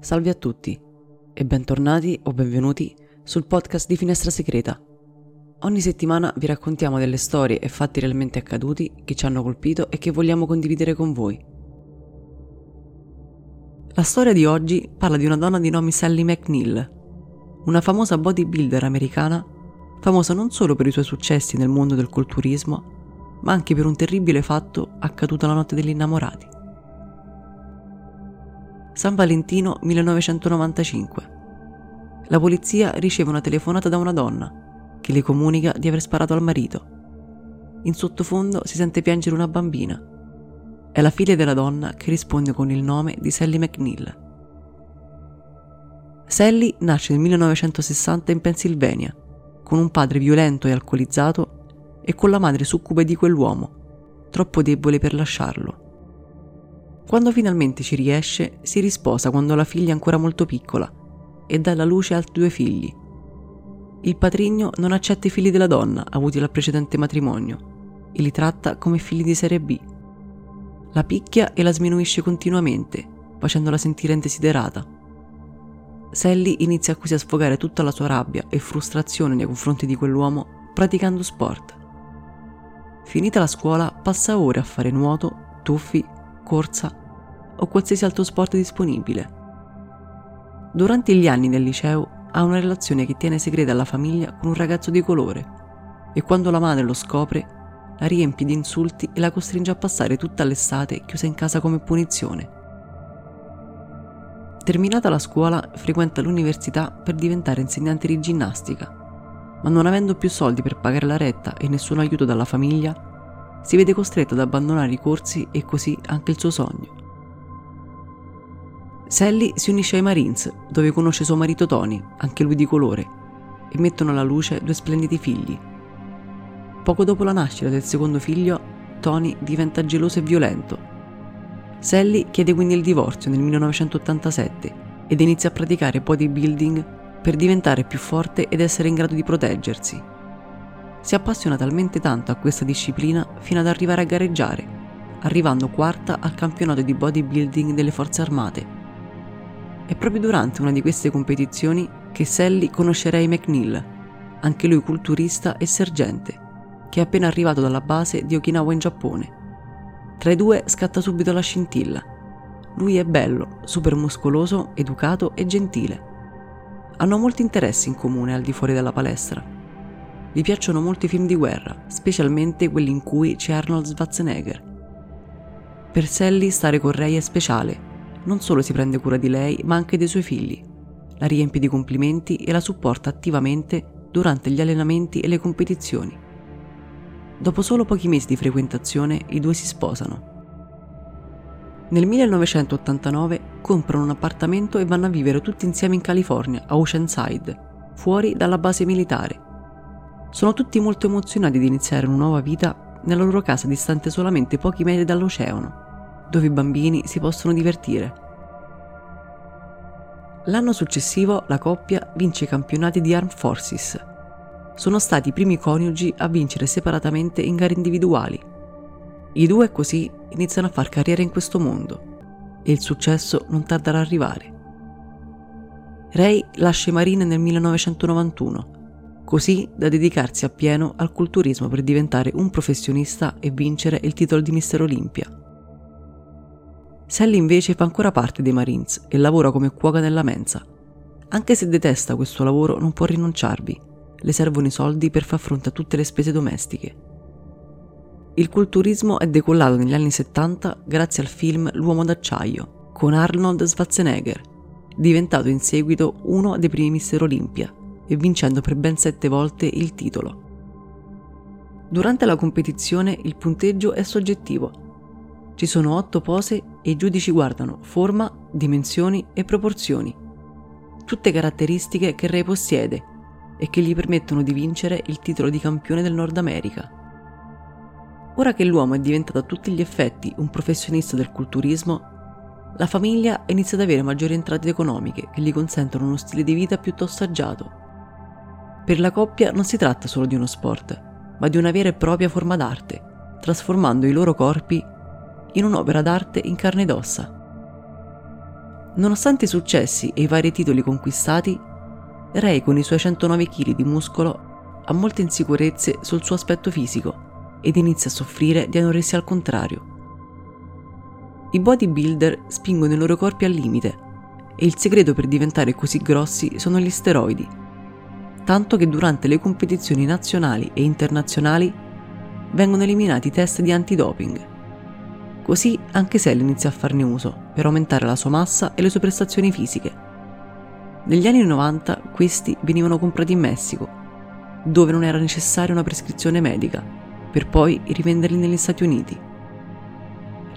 Salve a tutti e bentornati o benvenuti sul podcast di Finestra Segreta. Ogni settimana vi raccontiamo delle storie e fatti realmente accaduti che ci hanno colpito e che vogliamo condividere con voi. La storia di oggi parla di una donna di nome Sally McNeil, una famosa bodybuilder americana, famosa non solo per i suoi successi nel mondo del culturismo, ma anche per un terribile fatto accaduto la notte degli innamorati. San Valentino 1995. La polizia riceve una telefonata da una donna che le comunica di aver sparato al marito. In sottofondo si sente piangere una bambina. È la figlia della donna che risponde con il nome di Sally McNeil. Sally nasce nel 1960 in Pennsylvania, con un padre violento e alcolizzato e con la madre succube di quell'uomo, troppo debole per lasciarlo. Quando finalmente ci riesce, si risposa quando la figlia è ancora molto piccola e dà alla luce altri due figli. Il patrigno non accetta i figli della donna avuti dal precedente matrimonio e li tratta come figli di serie B. La picchia e la sminuisce continuamente, facendola sentire indesiderata. Sally inizia così a sfogare tutta la sua rabbia e frustrazione nei confronti di quell'uomo praticando sport. Finita la scuola, passa ore a fare nuoto, tuffi corsa o qualsiasi altro sport disponibile. Durante gli anni del liceo ha una relazione che tiene segreta alla famiglia con un ragazzo di colore e quando la madre lo scopre la riempie di insulti e la costringe a passare tutta l'estate chiusa in casa come punizione. Terminata la scuola, frequenta l'università per diventare insegnante di ginnastica, ma non avendo più soldi per pagare la retta e nessun aiuto dalla famiglia, si vede costretto ad abbandonare i corsi e così anche il suo sogno. Sally si unisce ai Marines, dove conosce suo marito Tony, anche lui di colore, e mettono alla luce due splendidi figli. Poco dopo la nascita del secondo figlio, Tony diventa geloso e violento. Sally chiede quindi il divorzio nel 1987 ed inizia a praticare bodybuilding per diventare più forte ed essere in grado di proteggersi si appassiona talmente tanto a questa disciplina fino ad arrivare a gareggiare, arrivando quarta al campionato di bodybuilding delle forze armate. È proprio durante una di queste competizioni che Sally conosce Ray McNeil, anche lui culturista e sergente, che è appena arrivato dalla base di Okinawa in Giappone. Tra i due scatta subito la scintilla. Lui è bello, super muscoloso, educato e gentile. Hanno molti interessi in comune al di fuori della palestra gli piacciono molti film di guerra, specialmente quelli in cui c'è Arnold Schwarzenegger. Per Sally stare con Ray è speciale, non solo si prende cura di lei, ma anche dei suoi figli. La riempie di complimenti e la supporta attivamente durante gli allenamenti e le competizioni. Dopo solo pochi mesi di frequentazione, i due si sposano. Nel 1989 comprano un appartamento e vanno a vivere tutti insieme in California, a Oceanside, fuori dalla base militare, sono tutti molto emozionati di iniziare una nuova vita nella loro casa distante solamente pochi metri dall'oceano, dove i bambini si possono divertire. L'anno successivo la coppia vince i campionati di Armed Forces. Sono stati i primi coniugi a vincere separatamente in gare individuali. I due così iniziano a far carriera in questo mondo e il successo non tarda ad arrivare. Ray lascia i Marine nel 1991 così da dedicarsi appieno al culturismo per diventare un professionista e vincere il titolo di Mister Olympia. Sally invece fa ancora parte dei Marines e lavora come cuoca nella mensa. Anche se detesta questo lavoro non può rinunciarvi, le servono i soldi per far fronte a tutte le spese domestiche. Il culturismo è decollato negli anni 70 grazie al film L'uomo d'acciaio con Arnold Schwarzenegger, diventato in seguito uno dei primi Mister Olympia e vincendo per ben sette volte il titolo. Durante la competizione il punteggio è soggettivo. Ci sono otto pose e i giudici guardano forma, dimensioni e proporzioni. Tutte caratteristiche che Ray possiede e che gli permettono di vincere il titolo di campione del Nord America. Ora che l'uomo è diventato a tutti gli effetti un professionista del culturismo, la famiglia inizia ad avere maggiori entrate economiche che gli consentono uno stile di vita piuttosto agiato per la coppia non si tratta solo di uno sport, ma di una vera e propria forma d'arte, trasformando i loro corpi in un'opera d'arte in carne ed ossa. Nonostante i successi e i vari titoli conquistati, Ray con i suoi 109 kg di muscolo ha molte insicurezze sul suo aspetto fisico ed inizia a soffrire di anoressia al contrario. I bodybuilder spingono i loro corpi al limite e il segreto per diventare così grossi sono gli steroidi, tanto che durante le competizioni nazionali e internazionali vengono eliminati i test di antidoping. Così anche Sally inizia a farne uso per aumentare la sua massa e le sue prestazioni fisiche. Negli anni 90 questi venivano comprati in Messico, dove non era necessaria una prescrizione medica, per poi rivenderli negli Stati Uniti.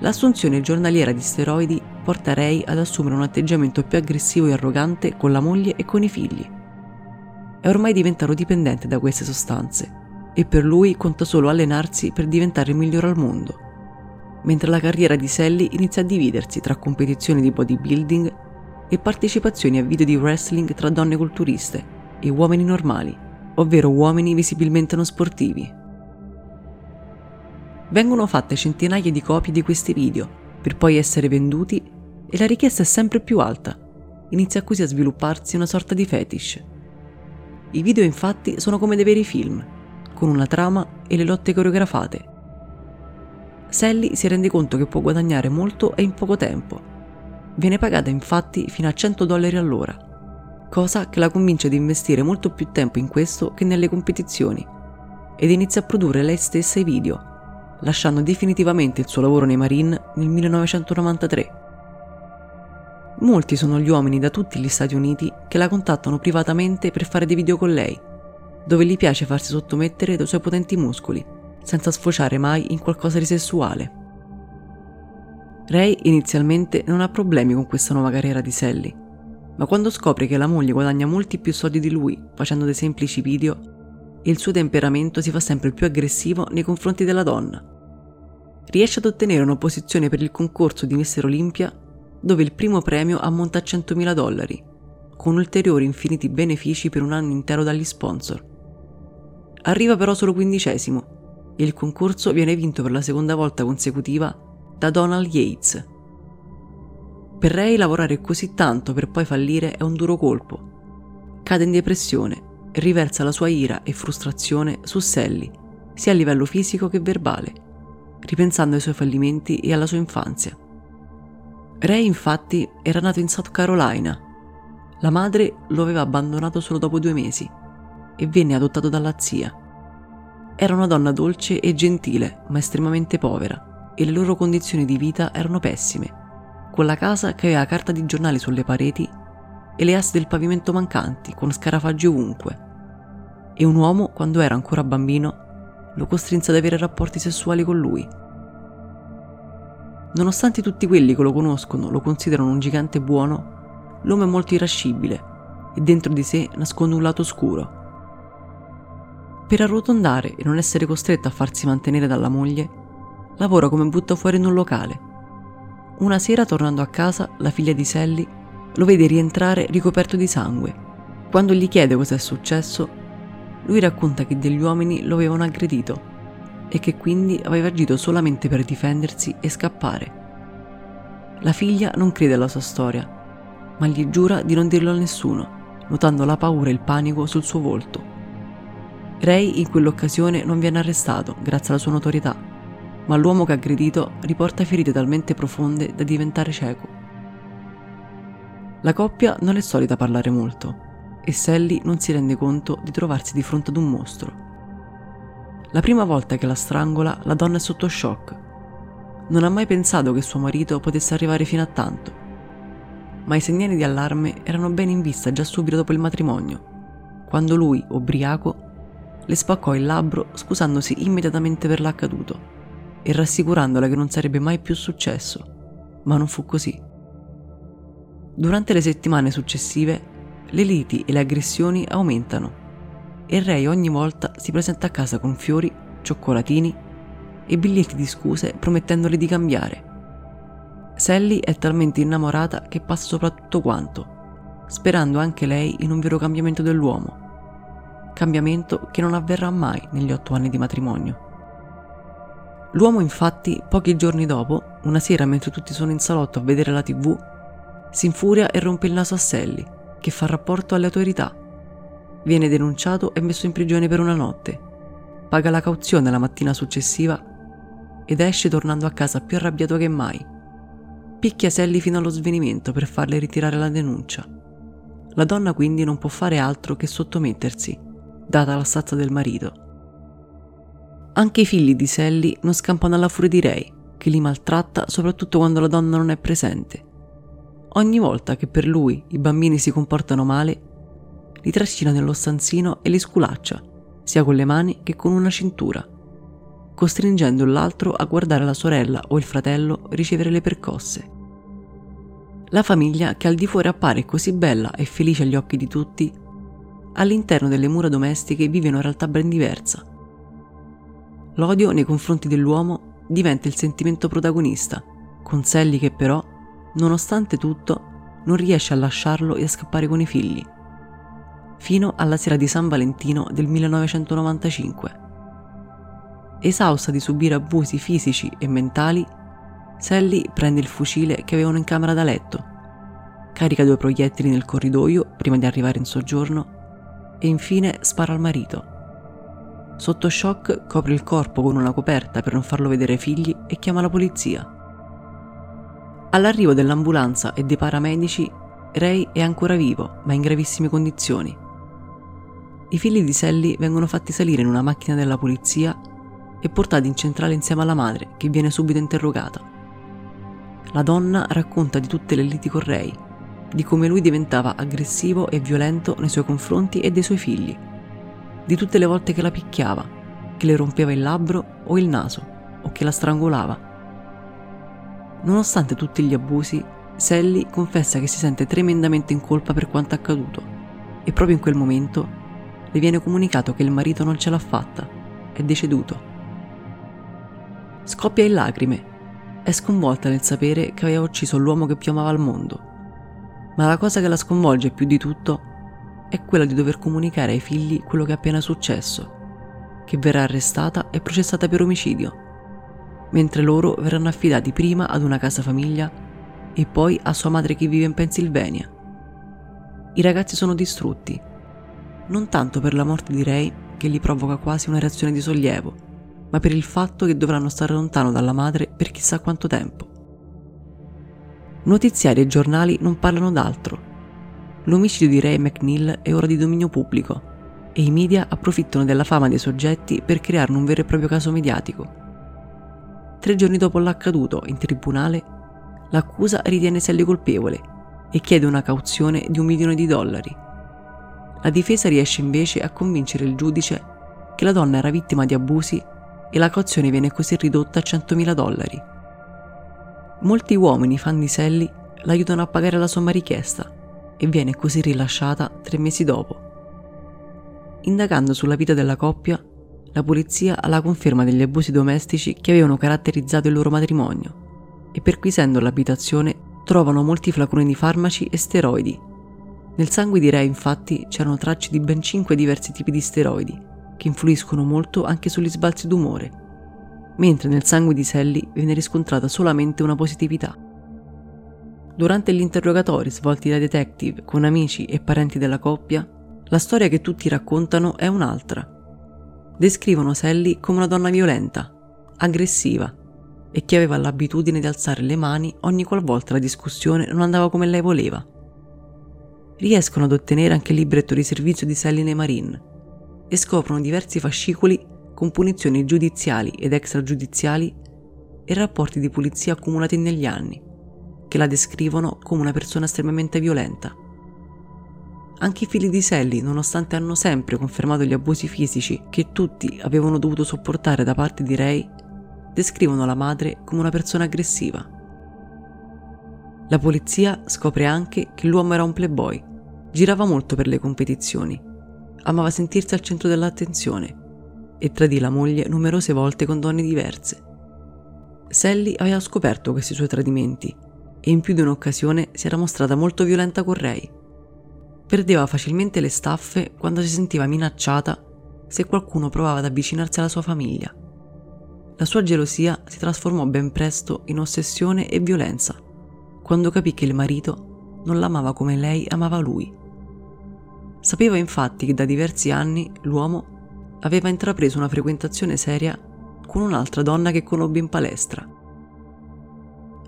L'assunzione giornaliera di steroidi porta Ray ad assumere un atteggiamento più aggressivo e arrogante con la moglie e con i figli. È ormai diventato dipendente da queste sostanze e per lui conta solo allenarsi per diventare il migliore al mondo mentre la carriera di Sally inizia a dividersi tra competizioni di bodybuilding e partecipazioni a video di wrestling tra donne culturiste e uomini normali, ovvero uomini visibilmente non sportivi. Vengono fatte centinaia di copie di questi video per poi essere venduti e la richiesta è sempre più alta. Inizia così a svilupparsi una sorta di fetish. I video infatti sono come dei veri film, con una trama e le lotte coreografate Sally si rende conto che può guadagnare molto e in poco tempo. Viene pagata infatti fino a 100 dollari all'ora, cosa che la convince ad investire molto più tempo in questo che nelle competizioni, ed inizia a produrre lei stessa i video, lasciando definitivamente il suo lavoro nei Marine nel 1993. Molti sono gli uomini da tutti gli Stati Uniti che la contattano privatamente per fare dei video con lei, dove gli piace farsi sottomettere dai suoi potenti muscoli senza sfociare mai in qualcosa di sessuale. Ray inizialmente non ha problemi con questa nuova carriera di Sally, ma quando scopre che la moglie guadagna molti più soldi di lui facendo dei semplici video, il suo temperamento si fa sempre più aggressivo nei confronti della donna. Riesce ad ottenere una posizione per il concorso di Mister Olympia dove il primo premio ammonta a 100.000 dollari, con ulteriori infiniti benefici per un anno intero dagli sponsor. Arriva però solo quindicesimo e il concorso viene vinto per la seconda volta consecutiva da Donald Yates. Per Ray lavorare così tanto per poi fallire è un duro colpo. Cade in depressione e riversa la sua ira e frustrazione su Sally, sia a livello fisico che verbale, ripensando ai suoi fallimenti e alla sua infanzia. Ray infatti era nato in South Carolina. La madre lo aveva abbandonato solo dopo due mesi e venne adottato dalla zia. Era una donna dolce e gentile, ma estremamente povera, e le loro condizioni di vita erano pessime, con la casa che aveva carta di giornali sulle pareti e le assi del pavimento mancanti, con scarafaggi ovunque. E un uomo, quando era ancora bambino, lo costrinse ad avere rapporti sessuali con lui. Nonostante tutti quelli che lo conoscono lo considerano un gigante buono, l'uomo è molto irascibile e dentro di sé nasconde un lato oscuro per arrotondare e non essere costretto a farsi mantenere dalla moglie, lavora come buttafuori in un locale. Una sera, tornando a casa, la figlia di Sally lo vede rientrare ricoperto di sangue. Quando gli chiede cosa è successo, lui racconta che degli uomini lo avevano aggredito e che quindi aveva agito solamente per difendersi e scappare. La figlia non crede alla sua storia, ma gli giura di non dirlo a nessuno, notando la paura e il panico sul suo volto. Ray in quell'occasione non viene arrestato grazie alla sua notorietà, ma l'uomo che ha aggredito riporta ferite talmente profonde da diventare cieco. La coppia non è solita parlare molto e Sally non si rende conto di trovarsi di fronte ad un mostro. La prima volta che la strangola, la donna è sotto shock. Non ha mai pensato che suo marito potesse arrivare fino a tanto. Ma i segnali di allarme erano ben in vista già subito dopo il matrimonio, quando lui, ubriaco, le spaccò il labbro scusandosi immediatamente per l'accaduto e rassicurandola che non sarebbe mai più successo. Ma non fu così. Durante le settimane successive, le liti e le aggressioni aumentano e Ray ogni volta si presenta a casa con fiori, cioccolatini e biglietti di scuse promettendole di cambiare. Sally è talmente innamorata che passa sopra tutto quanto, sperando anche lei in un vero cambiamento dell'uomo cambiamento che non avverrà mai negli otto anni di matrimonio. L'uomo infatti, pochi giorni dopo, una sera mentre tutti sono in salotto a vedere la tv, Si infuria e rompe il naso a Sally, che fa rapporto alle autorità. Viene denunciato e messo in prigione per una notte. Paga la cauzione la mattina successiva ed esce tornando a casa più arrabbiato che mai. Picchia Sally fino allo svenimento per farle ritirare la denuncia. La donna quindi non può fare altro che sottomettersi, data la stazza del marito. Anche i figli di Sally non scampano alla furia di Ray, che li maltratta soprattutto quando la donna non è presente. Ogni volta che per lui i bambini si comportano male, li trascina nello stanzino e li sculaccia, sia con le mani che con una cintura costringendo l'altro a guardare la sorella o il fratello ricevere le percosse. La famiglia che al di fuori appare così bella e felice agli occhi di tutti, all'interno delle mura domestiche vive una realtà ben diversa. L'odio nei confronti dell'uomo diventa il sentimento protagonista, con Sally che però, nonostante tutto, non riesce a lasciarlo e a scappare con i figli. Fino alla sera di San Valentino del 1995 Esausta di subire abusi fisici e mentali, Sally prende il fucile che avevano in camera da letto, carica due proiettili nel corridoio prima di arrivare in soggiorno e infine spara al marito. Sotto shock copre il corpo con una coperta per non farlo vedere ai figli e chiama la polizia. All'arrivo dell'ambulanza e dei paramedici, Ray è ancora vivo, ma in gravissime condizioni. I figli di Sally vengono fatti salire in una macchina della polizia e portati in centrale insieme alla madre, che viene subito interrogata. La donna racconta di tutte le liti con Ray, di come lui diventava aggressivo e violento nei suoi confronti e dei suoi figli, di tutte le volte che la picchiava, che le rompeva il labbro o il naso, o che la strangolava. Nonostante tutti gli abusi, Sally confessa che si sente tremendamente in colpa per quanto accaduto e proprio in quel momento le viene comunicato che il marito non ce l'ha fatta, è deceduto Scoppia in lacrime. È sconvolta nel sapere che aveva ucciso l'uomo che più amava al mondo. Ma la cosa che la sconvolge più di tutto è quella di dover comunicare ai figli quello che è appena successo, che verrà arrestata e processata per omicidio, mentre loro verranno affidati prima ad una casa famiglia e poi a sua madre che vive in Pennsylvania. I ragazzi sono distrutti, non tanto per la morte di Ray, che gli provoca quasi una reazione di sollievo, ma per il fatto che dovranno stare lontano dalla madre per chissà quanto tempo. Notiziari e giornali non parlano d'altro. L'omicidio di Ray McNeil è ora di dominio pubblico e i media approfittano della fama dei soggetti per crearne un vero e proprio caso mediatico. Tre giorni dopo l'accaduto, in tribunale, l'accusa ritiene Sally colpevole e chiede una cauzione di un milione di dollari. La difesa riesce invece a convincere il giudice che la donna era vittima di abusi e la cauzione viene così ridotta a 100.000 dollari. Molti uomini fan di Sally l'aiutano a pagare la somma richiesta e viene così rilasciata tre mesi dopo. Indagando sulla vita della coppia, la polizia ha la conferma degli abusi domestici che avevano caratterizzato il loro matrimonio e perquisendo l'abitazione trovano molti flaconi di farmaci e steroidi. Nel sangue di Ray infatti c'erano tracce di ben 5 diversi tipi di steroidi che influiscono molto anche sugli sbalzi d'umore, mentre nel sangue di Sally viene riscontrata solamente una positività. Durante gli interrogatori svolti dai detective con amici e parenti della coppia, la storia che tutti raccontano è un'altra. Descrivono Sally come una donna violenta, aggressiva e che aveva l'abitudine di alzare le mani ogni qualvolta la discussione non andava come lei voleva. Riescono ad ottenere anche il libretto di servizio di Sally nei Marine e scoprono diversi fascicoli con punizioni giudiziali ed extragiudiziali e rapporti di pulizia accumulati negli anni, che la descrivono come una persona estremamente violenta. Anche i figli di Sally, nonostante hanno sempre confermato gli abusi fisici che tutti avevano dovuto sopportare da parte di Ray, descrivono la madre come una persona aggressiva. La polizia scopre anche che l'uomo era un playboy, girava molto per le competizioni amava sentirsi al centro dell'attenzione e tradì la moglie numerose volte con donne diverse. Sally aveva scoperto questi suoi tradimenti e in più di un'occasione si era mostrata molto violenta con Ray. Perdeva facilmente le staffe quando si sentiva minacciata se qualcuno provava ad avvicinarsi alla sua famiglia. La sua gelosia si trasformò ben presto in ossessione e violenza quando capì che il marito non l'amava come lei amava lui. Sapeva infatti che da diversi anni l'uomo aveva intrapreso una frequentazione seria con un'altra donna che conobbe in palestra.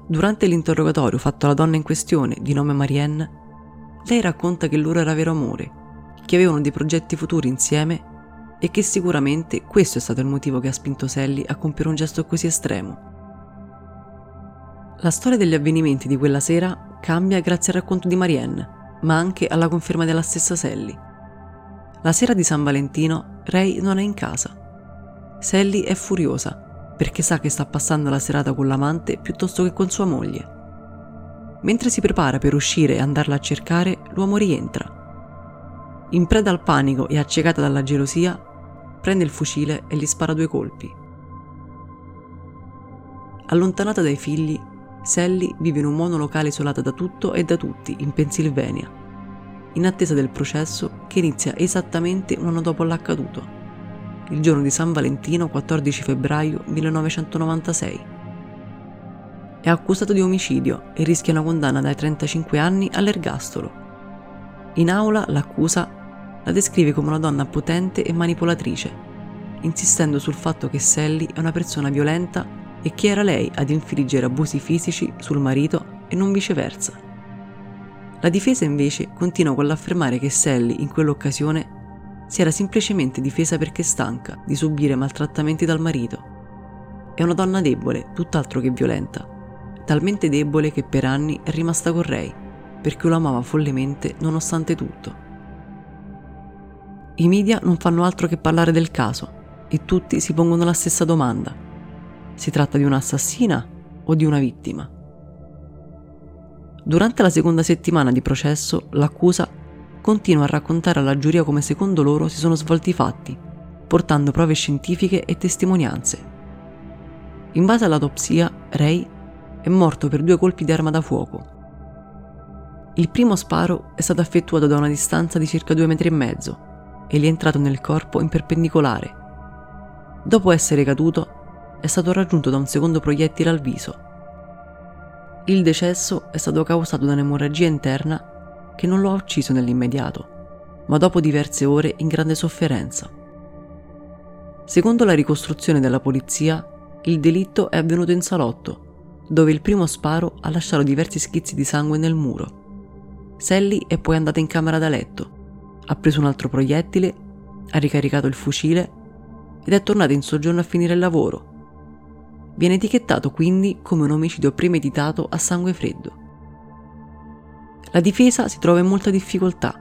Durante l'interrogatorio fatto alla donna in questione, di nome Marianne, lei racconta che loro era vero amore, che avevano dei progetti futuri insieme e che sicuramente questo è stato il motivo che ha spinto Sally a compiere un gesto così estremo. La storia degli avvenimenti di quella sera cambia grazie al racconto di Marianne, ma anche alla conferma della stessa Sally. La sera di San Valentino, Ray non è in casa. Sally è furiosa perché sa che sta passando la serata con l'amante piuttosto che con sua moglie. Mentre si prepara per uscire e andarla a cercare, l'uomo rientra. In preda al panico e accecata dalla gelosia, prende il fucile e gli spara due colpi. Allontanata dai figli, Sally vive in un monolocale isolata da tutto e da tutti in Pennsylvania, in attesa del processo che inizia esattamente un anno dopo l'accaduto, il giorno di San Valentino 14 febbraio 1996. È accusato di omicidio e rischia una condanna dai 35 anni all'ergastolo. In aula l'accusa la descrive come una donna potente e manipolatrice, insistendo sul fatto che Sally è una persona violenta e che era lei ad infliggere abusi fisici sul marito e non viceversa. La difesa invece continua con l'affermare che Sally in quell'occasione si era semplicemente difesa perché stanca di subire maltrattamenti dal marito. È una donna debole, tutt'altro che violenta, talmente debole che per anni è rimasta con Ray, perché lo amava follemente nonostante tutto. I media non fanno altro che parlare del caso e tutti si pongono la stessa domanda. Si tratta di un'assassina o di una vittima? Durante la seconda settimana di processo, l'accusa continua a raccontare alla giuria come secondo loro si sono svolti i fatti, portando prove scientifiche e testimonianze. In base all'autopsia, Ray è morto per due colpi di arma da fuoco. Il primo sparo è stato effettuato da una distanza di circa due metri e mezzo e gli è entrato nel corpo in perpendicolare. Dopo essere caduto, è stato raggiunto da un secondo proiettile al viso. Il decesso è stato causato da un'emorragia interna che non lo ha ucciso nell'immediato, ma dopo diverse ore in grande sofferenza. Secondo la ricostruzione della polizia, il delitto è avvenuto in salotto, dove il primo sparo ha lasciato diversi schizzi di sangue nel muro. Sally è poi andata in camera da letto, ha preso un altro proiettile, ha ricaricato il fucile ed è tornata in soggiorno a finire il lavoro, Viene etichettato quindi come un omicidio premeditato a sangue freddo. La difesa si trova in molta difficoltà.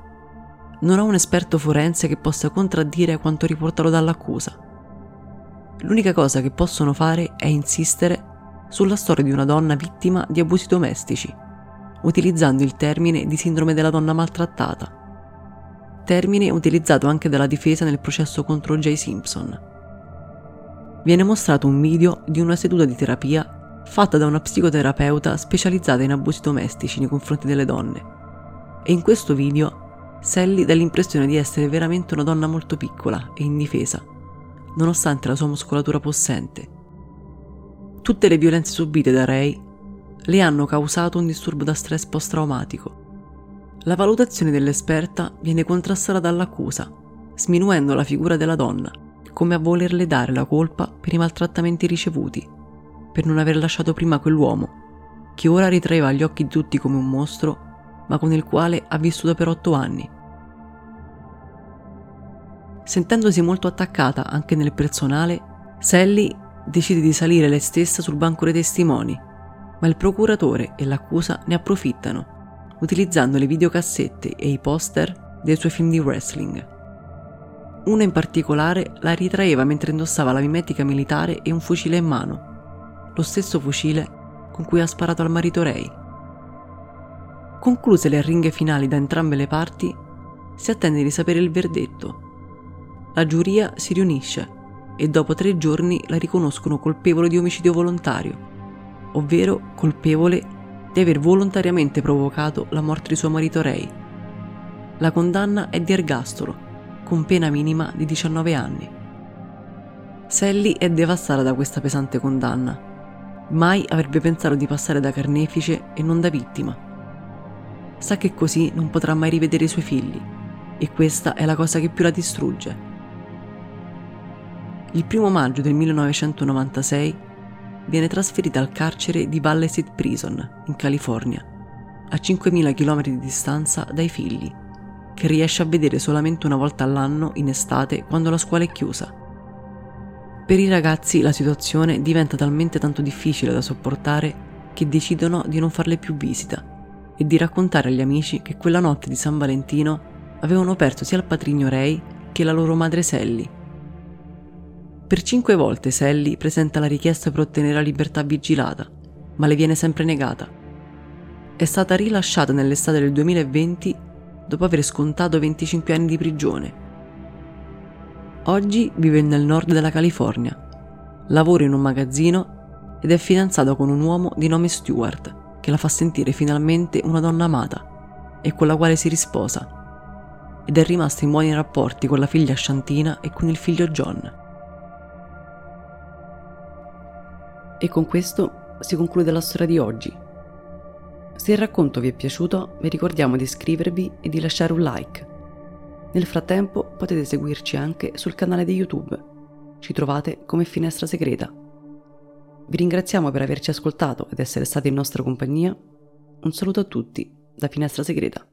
Non ha un esperto forense che possa contraddire quanto riportato dall'accusa. L'unica cosa che possono fare è insistere sulla storia di una donna vittima di abusi domestici, utilizzando il termine di sindrome della donna maltrattata, termine utilizzato anche dalla difesa nel processo contro Jay Simpson viene mostrato un video di una seduta di terapia fatta da una psicoterapeuta specializzata in abusi domestici nei confronti delle donne. E in questo video Sally dà l'impressione di essere veramente una donna molto piccola e indifesa, nonostante la sua muscolatura possente. Tutte le violenze subite da Ray le hanno causato un disturbo da stress post-traumatico. La valutazione dell'esperta viene contrastata dall'accusa, sminuendo la figura della donna come a volerle dare la colpa per i maltrattamenti ricevuti, per non aver lasciato prima quell'uomo, che ora ritraeva agli occhi di tutti come un mostro, ma con il quale ha vissuto per otto anni. Sentendosi molto attaccata anche nel personale, Sally decide di salire lei stessa sul banco dei testimoni, ma il procuratore e l'accusa ne approfittano, utilizzando le videocassette e i poster dei suoi film di wrestling. Uno in particolare la ritraeva mentre indossava la mimetica militare e un fucile in mano, lo stesso fucile con cui ha sparato al marito Ray. Concluse le arringhe finali da entrambe le parti, si attende di sapere il verdetto. La giuria si riunisce e dopo tre giorni la riconoscono colpevole di omicidio volontario, ovvero colpevole di aver volontariamente provocato la morte di suo marito Ray. La condanna è di ergastolo con pena minima di 19 anni. Sally è devastata da questa pesante condanna. Mai avrebbe pensato di passare da carnefice e non da vittima. sa che così non potrà mai rivedere i suoi figli e questa è la cosa che più la distrugge. Il primo maggio del 1996 viene trasferita al carcere di Valley State Prison, in California, a 5.000 km di distanza dai figli, che riesce a vedere solamente una volta all'anno in estate quando la scuola è chiusa. Per i ragazzi la situazione diventa talmente tanto difficile da sopportare che decidono di non farle più visita e di raccontare agli amici che quella notte di San Valentino avevano perso sia il patrigno Ray che la loro madre Sally. Per cinque volte Sally presenta la richiesta per ottenere la libertà vigilata, ma le viene sempre negata. È stata rilasciata nell'estate del 2020 dopo aver scontato 25 anni di prigione. Oggi vive nel nord della California, lavora in un magazzino ed è fidanzato con un uomo di nome Stewart che la fa sentire finalmente una donna amata e con la quale si risposa, ed è rimasta in buoni rapporti con la figlia Shantina e con il figlio John. E con questo si conclude la storia di oggi. Se il racconto vi è piaciuto, vi ricordiamo di iscrivervi e di lasciare un like. Nel frattempo potete seguirci anche sul canale di YouTube. Ci trovate come Finestra Segreta. Vi ringraziamo per averci ascoltato ed essere stati in nostra compagnia. Un saluto a tutti da Finestra Segreta.